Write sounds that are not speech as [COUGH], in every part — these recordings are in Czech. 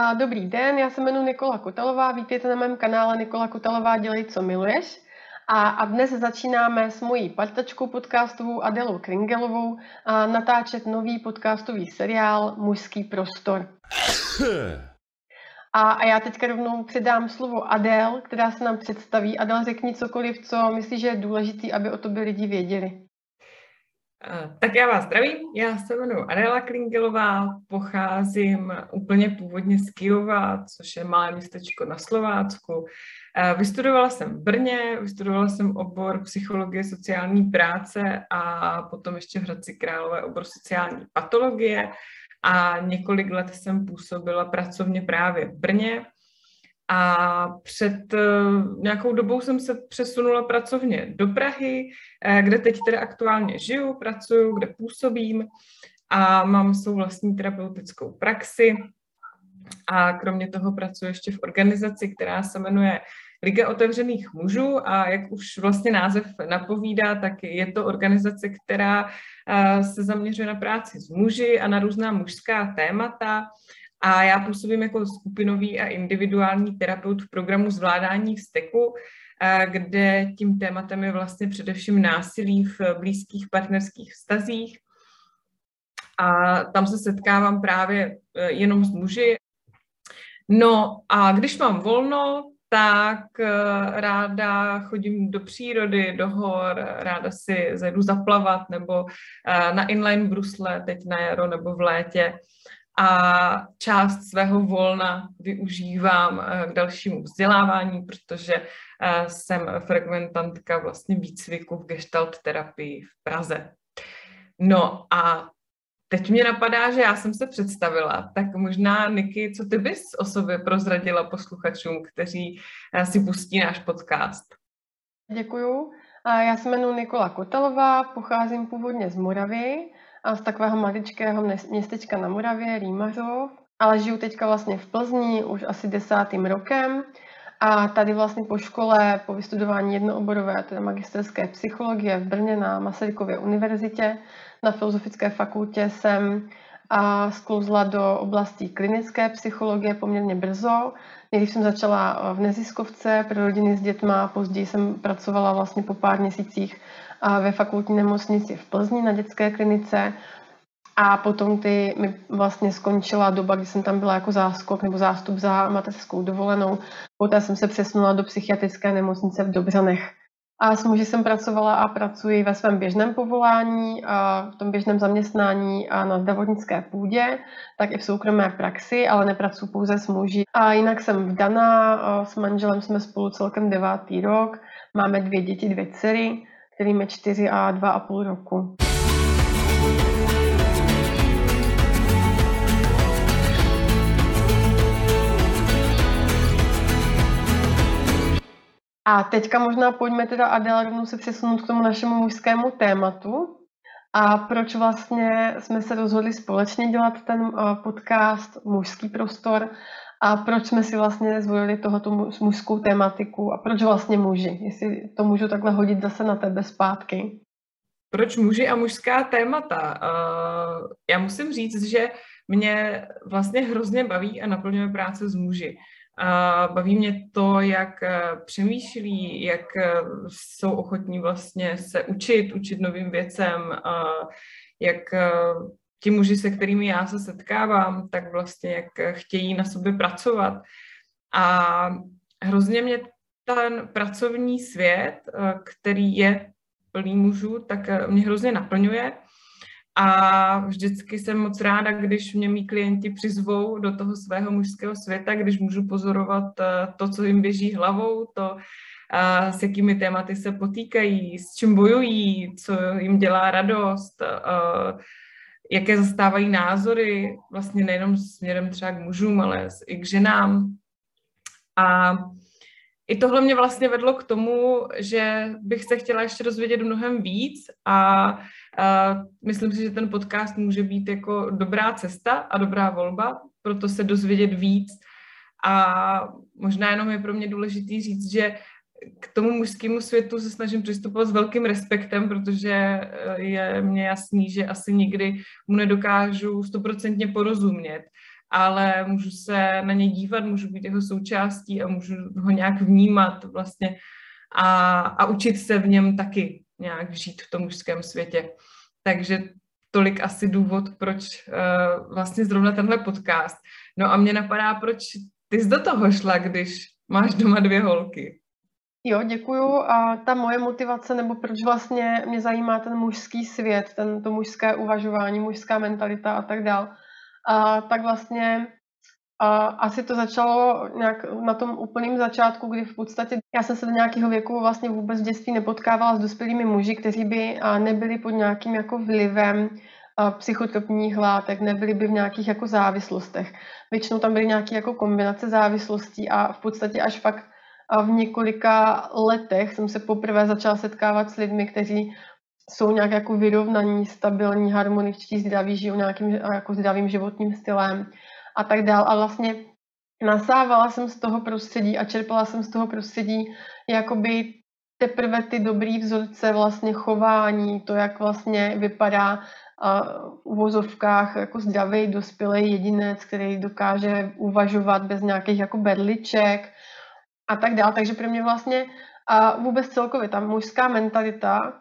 A dobrý den, já se jmenuji Nikola Kotelová, vítejte na mém kanále Nikola Kotelová Dělej, co miluješ. A, a dnes začínáme s mojí partačkou podcastovou Adelou Kringelovou a natáčet nový podcastový seriál Mužský prostor. A, a já teďka rovnou předám slovo Adel, která se nám představí. Adel, řekni cokoliv, co myslíš, že je důležité, aby o tobě lidi věděli. Tak já vás zdravím, já se jmenuji Adela Klingelová, pocházím úplně původně z Kijova, což je malé městečko na Slovácku. Vystudovala jsem v Brně, vystudovala jsem obor psychologie sociální práce a potom ještě v Hradci Králové obor sociální patologie a několik let jsem působila pracovně právě v Brně. A před uh, nějakou dobou jsem se přesunula pracovně do Prahy, uh, kde teď teda aktuálně žiju, pracuju, kde působím a mám svou vlastní terapeutickou praxi. A kromě toho pracuji ještě v organizaci, která se jmenuje Liga otevřených mužů a jak už vlastně název napovídá, tak je to organizace, která uh, se zaměřuje na práci s muži a na různá mužská témata a já působím jako skupinový a individuální terapeut v programu zvládání vzteku, kde tím tématem je vlastně především násilí v blízkých partnerských vztazích. A tam se setkávám právě e, jenom s muži. No a když mám volno, tak e, ráda chodím do přírody, do hor, ráda si zajdu zaplavat nebo na inline brusle teď na jaro nebo v létě a část svého volna využívám eh, k dalšímu vzdělávání, protože eh, jsem fragmentantka vlastně výcviku v gestalt terapii v Praze. No a teď mě napadá, že já jsem se představila, tak možná, Niky, co ty bys o sobě prozradila posluchačům, kteří eh, si pustí náš podcast? Děkuju. Já se jmenuji Nikola Kotelová, pocházím původně z Moravy z takového maličkého městečka na Moravě, Rýmařov, ale žiju teďka vlastně v Plzni už asi desátým rokem a tady vlastně po škole, po vystudování jednooborové, teda magisterské psychologie v Brně na Masarykově univerzitě, na Filozofické fakultě jsem a sklouzla do oblasti klinické psychologie poměrně brzo. Nejdřív jsem začala v neziskovce pro rodiny s dětma, později jsem pracovala vlastně po pár měsících ve fakultní nemocnici v Plzni na dětské klinice a potom ty mi vlastně skončila doba, kdy jsem tam byla jako záskok nebo zástup za mateřskou dovolenou. Poté jsem se přesunula do psychiatrické nemocnice v Dobřanech. A s muži jsem pracovala a pracuji ve svém běžném povolání, a v tom běžném zaměstnání a na zdravotnické půdě, tak i v soukromé praxi, ale nepracuji pouze s muži. A jinak jsem vdaná, s manželem jsme spolu celkem devátý rok, máme dvě děti, dvě dcery, kterým je 4 a 2,5 roku. A teďka možná pojďme teda Adela rovnou se přesunout k tomu našemu mužskému tématu. A proč vlastně jsme se rozhodli společně dělat ten eh, podcast Mužský prostor a proč jsme si vlastně zvolili tohoto mužskou tématiku a proč vlastně muži, jestli to můžu takhle hodit zase na tebe zpátky. Proč muži a mužská témata? Uh, já musím říct, že mě vlastně hrozně baví a naplňuje práce s muži. Uh, baví mě to, jak eh, přemýšlí, jak eh, jsou ochotní vlastně se učit, učit novým věcem, jak ti muži, se kterými já se setkávám, tak vlastně jak chtějí na sobě pracovat. A hrozně mě ten pracovní svět, eh, který je plný mužů, tak eh, mě hrozně naplňuje. A vždycky jsem moc ráda, když mě mý klienti přizvou do toho svého mužského světa, když můžu pozorovat eh, to, co jim běží hlavou, to, s jakými tématy se potýkají, s čím bojují, co jim dělá radost, jaké zastávají názory, vlastně nejenom směrem třeba k mužům, ale i k ženám. A i tohle mě vlastně vedlo k tomu, že bych se chtěla ještě dozvědět mnohem víc a, a myslím si, že ten podcast může být jako dobrá cesta a dobrá volba, proto se dozvědět víc. A možná jenom je pro mě důležitý říct, že k tomu mužskému světu se snažím přistupovat s velkým respektem, protože eh, je mně jasný, že asi nikdy mu nedokážu stoprocentně porozumět. ale můžu se na něj dívat, můžu být jeho součástí a můžu ho nějak vnímat vlastně a, a učit se v něm taky nějak žít v tom mužském světě. Takže tolik asi důvod, proč uh, vlastně zrovna tenhle podcast. No a mě napadá, proč ty jsi do toho šla, když máš doma dvě holky. Jo, děkuju. A ta moje motivace, nebo proč vlastně mě zajímá ten mužský svět, ten, to mužské uvažování, mužská mentalita a tak dál, a, tak vlastně a asi to začalo nějak na tom úplném začátku, kdy v podstatě já jsem se do nějakého věku vlastně vůbec v dětství nepotkávala s dospělými muži, kteří by nebyli pod nějakým jako vlivem psychotropních látek, nebyly by v nějakých jako závislostech. Většinou tam byly nějaké jako kombinace závislostí a v podstatě až fakt v několika letech jsem se poprvé začala setkávat s lidmi, kteří jsou nějak jako vyrovnaní, stabilní, harmoničtí, zdraví, žijou nějakým jako zdravým životním stylem a tak dál. A vlastně nasávala jsem z toho prostředí a čerpala jsem z toho prostředí jakoby teprve ty dobrý vzorce vlastně chování, to, jak vlastně vypadá a v uvozovkách jako zdravý, dospělý jedinec, který dokáže uvažovat bez nějakých jako berliček a tak dále. Takže pro mě vlastně a vůbec celkově ta mužská mentalita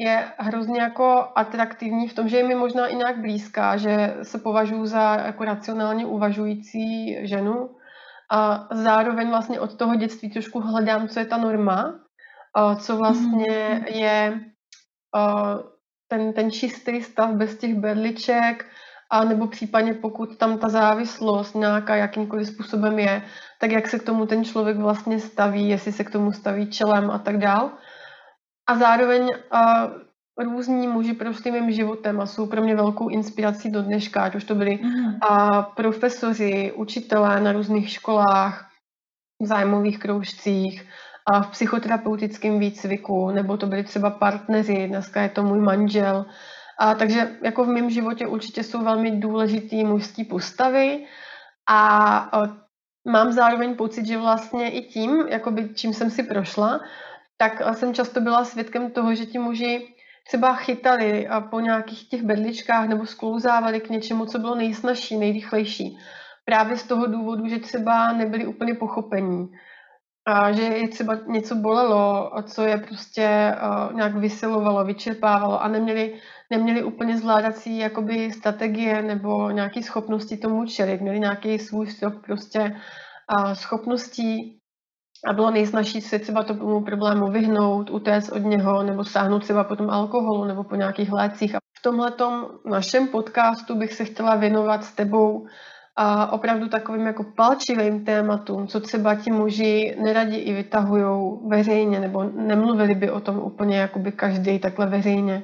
je hrozně jako atraktivní v tom, že je mi možná i nějak blízká, že se považuji za jako racionálně uvažující ženu a zároveň vlastně od toho dětství trošku hledám, co je ta norma, co vlastně mhm. je ten, ten čistý stav bez těch berliček, a nebo případně pokud tam ta závislost nějaká jakýmkoliv způsobem je, tak jak se k tomu ten člověk vlastně staví, jestli se k tomu staví čelem a tak dál. A zároveň a, různí muži prostě mým životem a jsou pro mě velkou inspirací do dneška, ať už to byli mm. a, profesoři, učitelé na různých školách, v zájmových kroužcích, a v psychoterapeutickém výcviku, nebo to byli třeba partneři, dneska je to můj manžel. A takže jako v mém životě určitě jsou velmi důležitý mužský postavy a, a mám zároveň pocit, že vlastně i tím, jakoby čím jsem si prošla, tak jsem často byla svědkem toho, že ti muži třeba chytali a po nějakých těch bedličkách nebo sklouzávali k něčemu, co bylo nejsnažší, nejrychlejší. Právě z toho důvodu, že třeba nebyli úplně pochopení a že je třeba něco bolelo, co je prostě uh, nějak vysilovalo, vyčerpávalo a neměli, neměli úplně zvládací jakoby strategie nebo nějaké schopnosti tomu čelit. Měli nějaký svůj strop prostě uh, schopností a bylo nejsnažší se třeba tomu problému vyhnout, utéct od něho nebo sáhnout třeba po tom alkoholu nebo po nějakých lécích. A v tomhle našem podcastu bych se chtěla věnovat s tebou a opravdu takovým jako palčivým tématům, co třeba ti muži neradi i vytahují veřejně, nebo nemluvili by o tom úplně jakoby každý takhle veřejně.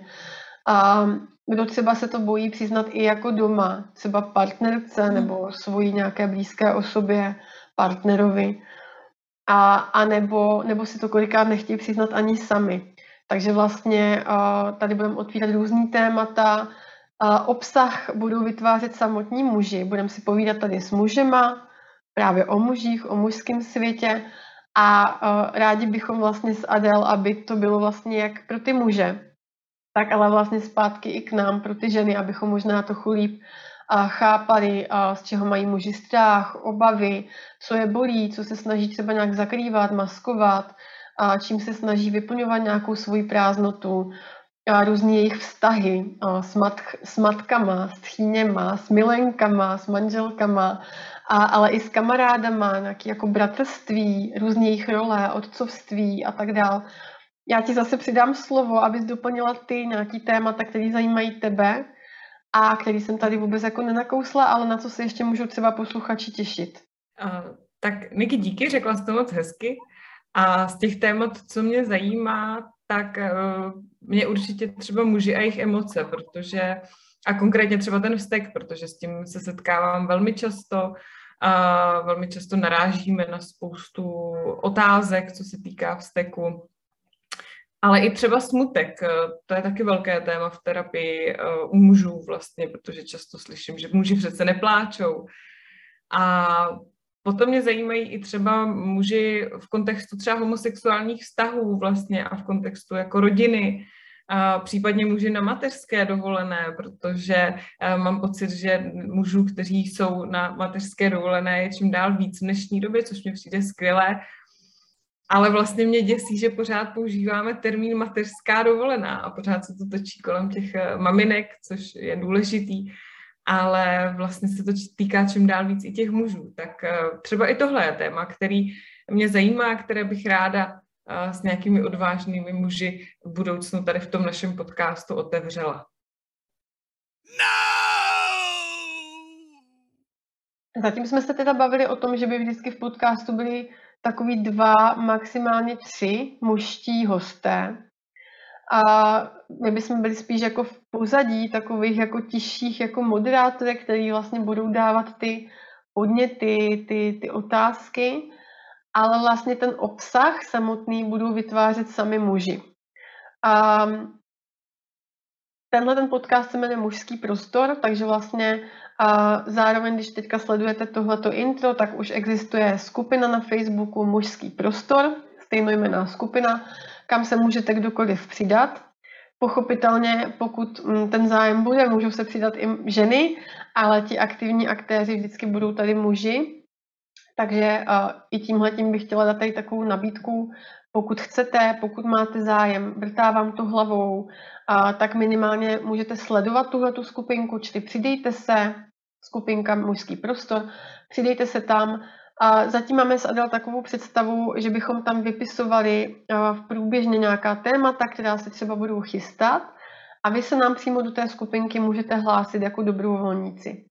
A kdo třeba se to bojí přiznat i jako doma, třeba partnerce hmm. nebo svojí nějaké blízké osobě, partnerovi, a, a nebo, nebo si to kolikrát nechtějí přiznat ani sami. Takže vlastně tady budeme otvírat různý témata, obsah budou vytvářet samotní muži. Budeme si povídat tady s mužema, právě o mužích, o mužském světě a rádi bychom vlastně s Adel, aby to bylo vlastně jak pro ty muže, tak ale vlastně zpátky i k nám, pro ty ženy, abychom možná trochu líp chápali, z čeho mají muži strach, obavy, co je bolí, co se snaží třeba nějak zakrývat, maskovat, a čím se snaží vyplňovat nějakou svoji prázdnotu, různý jejich vztahy s, mat, s matkama, s tchýněma, s milenkama, s manželkama, a, ale i s kamarádama, nějaké jako bratrství, různé jejich role, otcovství a tak dál. Já ti zase přidám slovo, abys doplnila ty nějaký témata, které zajímají tebe a který jsem tady vůbec jako nenakousla, ale na co se ještě můžu třeba posluchači těšit. Uh, tak Niky, díky, řekla jsi to moc hezky. A z těch témat, co mě zajímá, tak uh, mě určitě třeba muži a jejich emoce, protože a konkrétně třeba ten vztek, protože s tím se setkávám velmi často a velmi často narážíme na spoustu otázek, co se týká vzteku. Ale i třeba smutek, to je taky velké téma v terapii eh, u mužů vlastně, protože často slyším, že muži přece nepláčou. A Potom mě zajímají i třeba muži v kontextu třeba homosexuálních vztahů vlastně a v kontextu jako rodiny, a případně muži na mateřské dovolené, protože mám pocit, že mužů, kteří jsou na mateřské dovolené, je čím dál víc v dnešní době, což mi přijde skvělé. Ale vlastně mě děsí, že pořád používáme termín mateřská dovolená a pořád se to točí kolem těch maminek, což je důležitý ale vlastně se to týká čím dál víc i těch mužů. Tak eh, třeba i tohle je téma, který mě zajímá, které bych ráda eh, s nějakými odvážnými muži v budoucnu tady v tom našem podcastu otevřela. No! Zatím jsme se teda bavili o tom, že by vždycky v podcastu byli takový dva, maximálně tři mužští hosté. A my bychom byli spíš jako v pozadí takových jako tišších jako moderátorek, který vlastně budou dávat ty podněty, ty, ty otázky, ale vlastně ten obsah samotný budou vytvářet sami muži. A tenhle ten podcast se jmenuje Mužský prostor, takže vlastně a zároveň, když teďka sledujete tohleto intro, tak už existuje skupina na Facebooku Mužský prostor, stejnojmená skupina, kam se můžete kdokoliv přidat. Pochopitelně, pokud mm, ten zájem bude, můžou se přidat i ženy, ale ti aktivní aktéři vždycky budou tady muži. Takže uh, i tímhle tím bych chtěla dát tady takovou nabídku, pokud chcete, pokud máte zájem, vrtávám to hlavou, uh, tak minimálně můžete sledovat tuhle tu skupinku, čili přidejte se, skupinka Mužský prostor, přidejte se tam, a zatím máme s Adel takovou představu, že bychom tam vypisovali eh, v průběžně nějaká témata, která se třeba budou chystat a vy se nám přímo do té skupinky můžete hlásit jako dobrovolníci.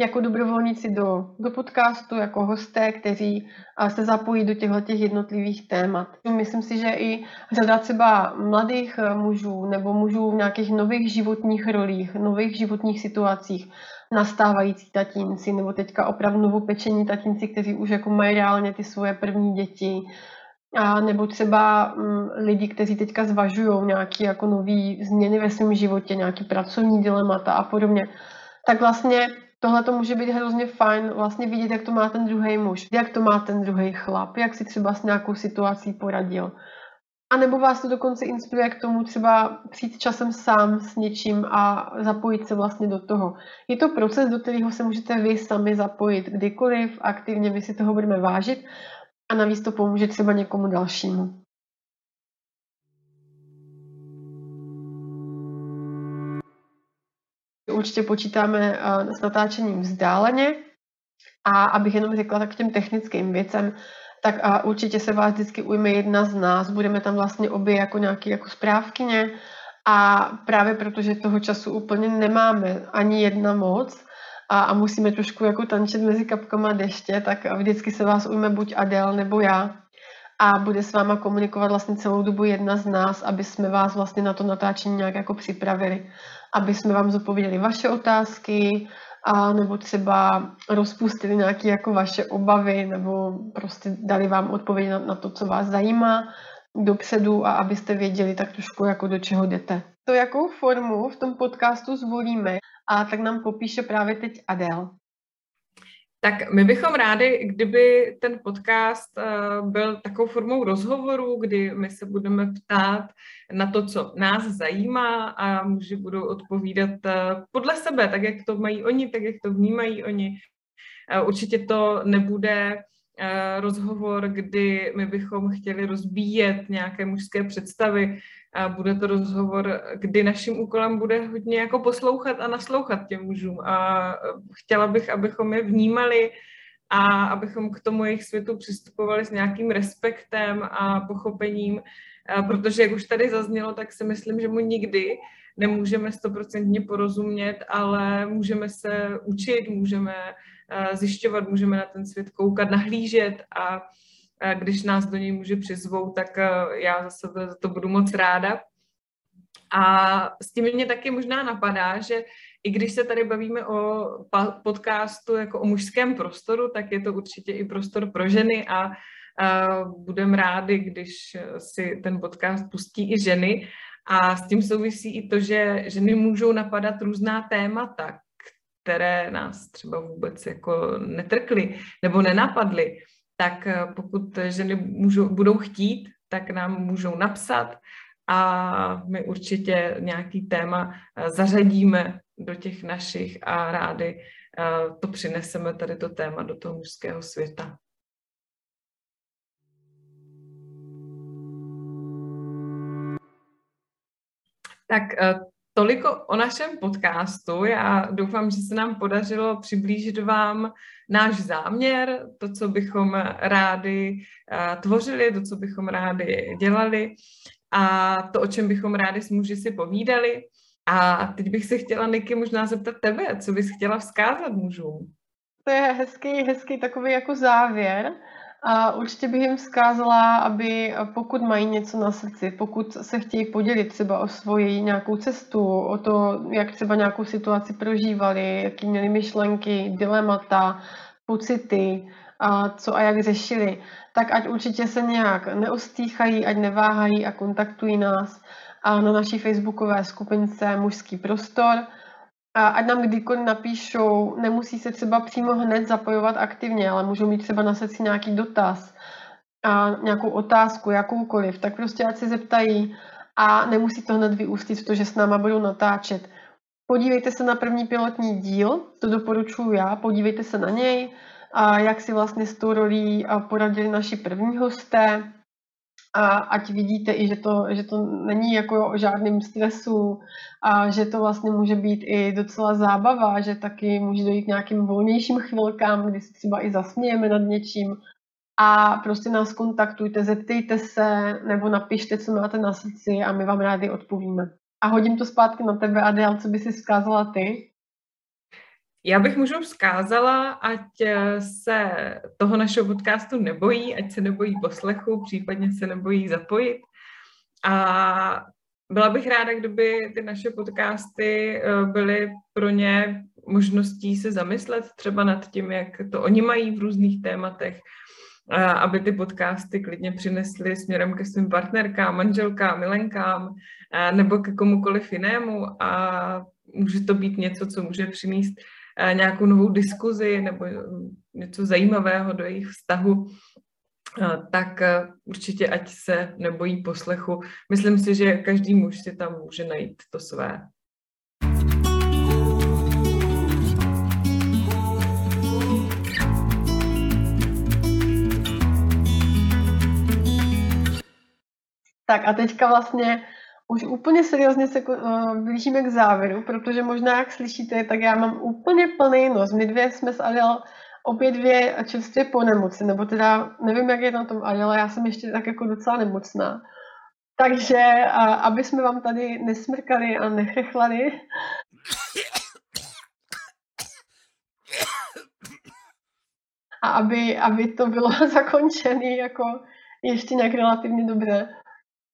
Jako dobrovolníci do, do podcastu, jako hosté, kteří eh, se zapojí do těchto těch jednotlivých témat. Myslím si, že i řada třeba mladých eh, mužů nebo mužů v nějakých nových životních rolích, nových životních situacích nastávající tatínci, nebo teďka opravdu novopečení tatínci, kteří už jako mají reálně ty svoje první děti, a nebo třeba m, mm, lidi, kteří teďka zvažují nějaké jako nové změny ve svém životě, nějaké pracovní dilemata a podobně, tak vlastně tohle to může být hrozně fajn vlastně vidět, jak to má ten druhý muž, jak to má ten druhý chlap, jak si třeba s nějakou situací poradil. A nebo vás to dokonce inspiruje k tomu třeba přijít časem sám s něčím a zapojit se vlastně do toho. Je to proces, do kterého se můžete vy sami zapojit kdykoliv, aktivně my si toho budeme vážit a navíc to pomůže třeba někomu dalšímu. Určitě počítáme eh, s natáčením vzdáleně. A abych jenom řekla tak k těm technickým věcem, tak a určitě se vás vždycky ujme jedna z nás. Budeme tam vlastně obě jako nějaký jako správkyně. A právě protože toho času úplně nemáme ani jedna moc a, a musíme trošku jako tančit mezi kapkama deště, tak vždycky se vás ujme buď Adel nebo já. A bude s váma komunikovat vlastně celou dobu jedna z nás, aby jsme vás vlastně na to natáčení nějak jako připravili, aby jsme vám zodpověděli vaše otázky, a nebo třeba rozpustili nějaké jako vaše obavy, nebo prostě dali vám odpověď na, na to, co vás zajímá dopředu a abyste věděli tak trošku, jako do čeho jdete. To, jakou formu v tom podcastu zvolíme, a tak nám popíše právě teď Adel. Tak my bychom rádi, kdyby ten podcast eh, byl takovou formou rozhovoru, kdy my se budeme ptát na to, co nás zajímá a muži budou odpovídat eh, podle sebe, tak jak to mají oni, tak jak to vnímají oni. Eh, určitě to nebude rozhovor, kdy my bychom chtěli rozbíjet nějaké mužské představy, a bude to rozhovor, kdy naším úkolem bude hodně jako poslouchat a naslouchat těm mužům. A chtěla bych, abychom je vnímali a abychom k tomu jejich světu přistupovali s nějakým respektem a pochopením, a protože jak už tady zaznělo, tak si myslím, že mu nikdy nemůžeme stoprocentně porozumět, ale můžeme se učit, můžeme zjišťovat, můžeme na ten svět koukat, nahlížet a když nás do něj může přizvou, tak eh, já za za to budu moc ráda. A s tím mě taky možná napadá, že i když se tady bavíme o podcastu jako o mužském prostoru, tak je to určitě i prostor pro ženy a budeme rádi, když si ten podcast pustí i ženy. A s tím souvisí i to, že ženy můžou napadat různá témata, které nás třeba vůbec jako netrkly nebo nenapadly tak eh, pokud ženy můžou, budou chtít, tak nám můžou napsat a my určitě nějaký téma eh, zařadíme do těch našich a rádi eh, to přineseme tady to téma do toho mužského světa. Tak toliko o našem podcastu. Já doufám, že se nám podařilo přiblížit vám náš záměr, to, co bychom rádi tvořili, to, co bychom rádi dělali a to, o čem bychom rádi s muži si povídali. A teď bych se chtěla, Niky, možná zeptat tebe, co bys chtěla vzkázat mužům? To je hezký, hezký takový jako závěr. A určitě bych jim vzkázala, aby pokud mají něco na srdci, pokud se chtějí podělit třeba o svoji nějakou cestu, o to, jak třeba nějakou situaci prožívali, jaký měli myšlenky, dilemata, pocity, a co a jak řešili, tak ať určitě se nějak neostýchají, ať neváhají a kontaktují nás a na naší facebookové skupince Mužský prostor. A ať nám kdykoliv napíšou, nemusí se třeba přímo hned zapojovat aktivně, ale můžou mít třeba na srdci nějaký dotaz a nějakou otázku, jakoukoliv, tak prostě ať se zeptají a nemusí to hned vyústit v to, že s náma budou natáčet. Podívejte se na první pilotní díl, to doporučuji já, podívejte se na něj, a jak si vlastně s tou rolí poradili naši první hosté, a ať vidíte i, že to, že to není jako o žádným stresu a že to vlastně může být i docela zábava, že taky může dojít k nějakým volnějším chvilkám, kdy se třeba i zasmějeme nad něčím a prostě nás kontaktujte, zeptejte se nebo napište, co máte na srdci a my vám rádi odpovíme. A hodím to zpátky na tebe, Adel, co by si vzkázala ty? Já bych mužům vzkázala, ať eh, se toho našeho podcastu nebojí, ať se nebojí poslechu, případně se nebojí zapojit. A byla bych ráda, kdyby ty naše podcasty eh, byly pro ně možností se zamyslet třeba nad tím, jak to oni mají v různých tématech, aby ty podcasty klidně přinesly směrem ke svým partnerkám, manželkám, milenkám nebo ke komukoliv jinému a může to být něco, co může přinést Eh, nějakou novou diskuzi nebo eh, něco zajímavého do jejich vztahu, eh, tak určitě ať se nebojí poslechu. Myslím si, že každý muž si tam může najít to své. Tak a teďka vlastně už úplně seriózně se uh, blížíme k závěru, protože možná, jak slyšíte, tak já mám úplně plný nos. My dvě jsme s Adel obě dvě čerstvě po nemoci, nebo teda nevím, jak je na tom Adela, já jsem ještě tak jako docela nemocná. Takže, uh, aby jsme vám tady nesmrkali a nechechlali, a aby, aby to bylo [LAUGHS] zakončené jako ještě nějak relativně dobře,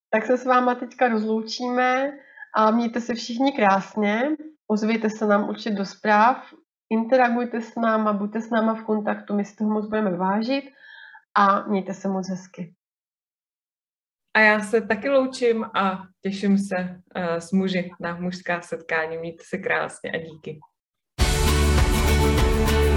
tak se s váma teďka rozloučíme a mějte se všichni krásně. Ozvějte se nám určitě do zpráv, interagujte s náma, buďte s náma v kontaktu, my si toho moc budeme vážit a mějte se moc hezky. A já se taky loučím a těším se uh, s muži na mužská setkání. Mějte se krásně a díky. thank you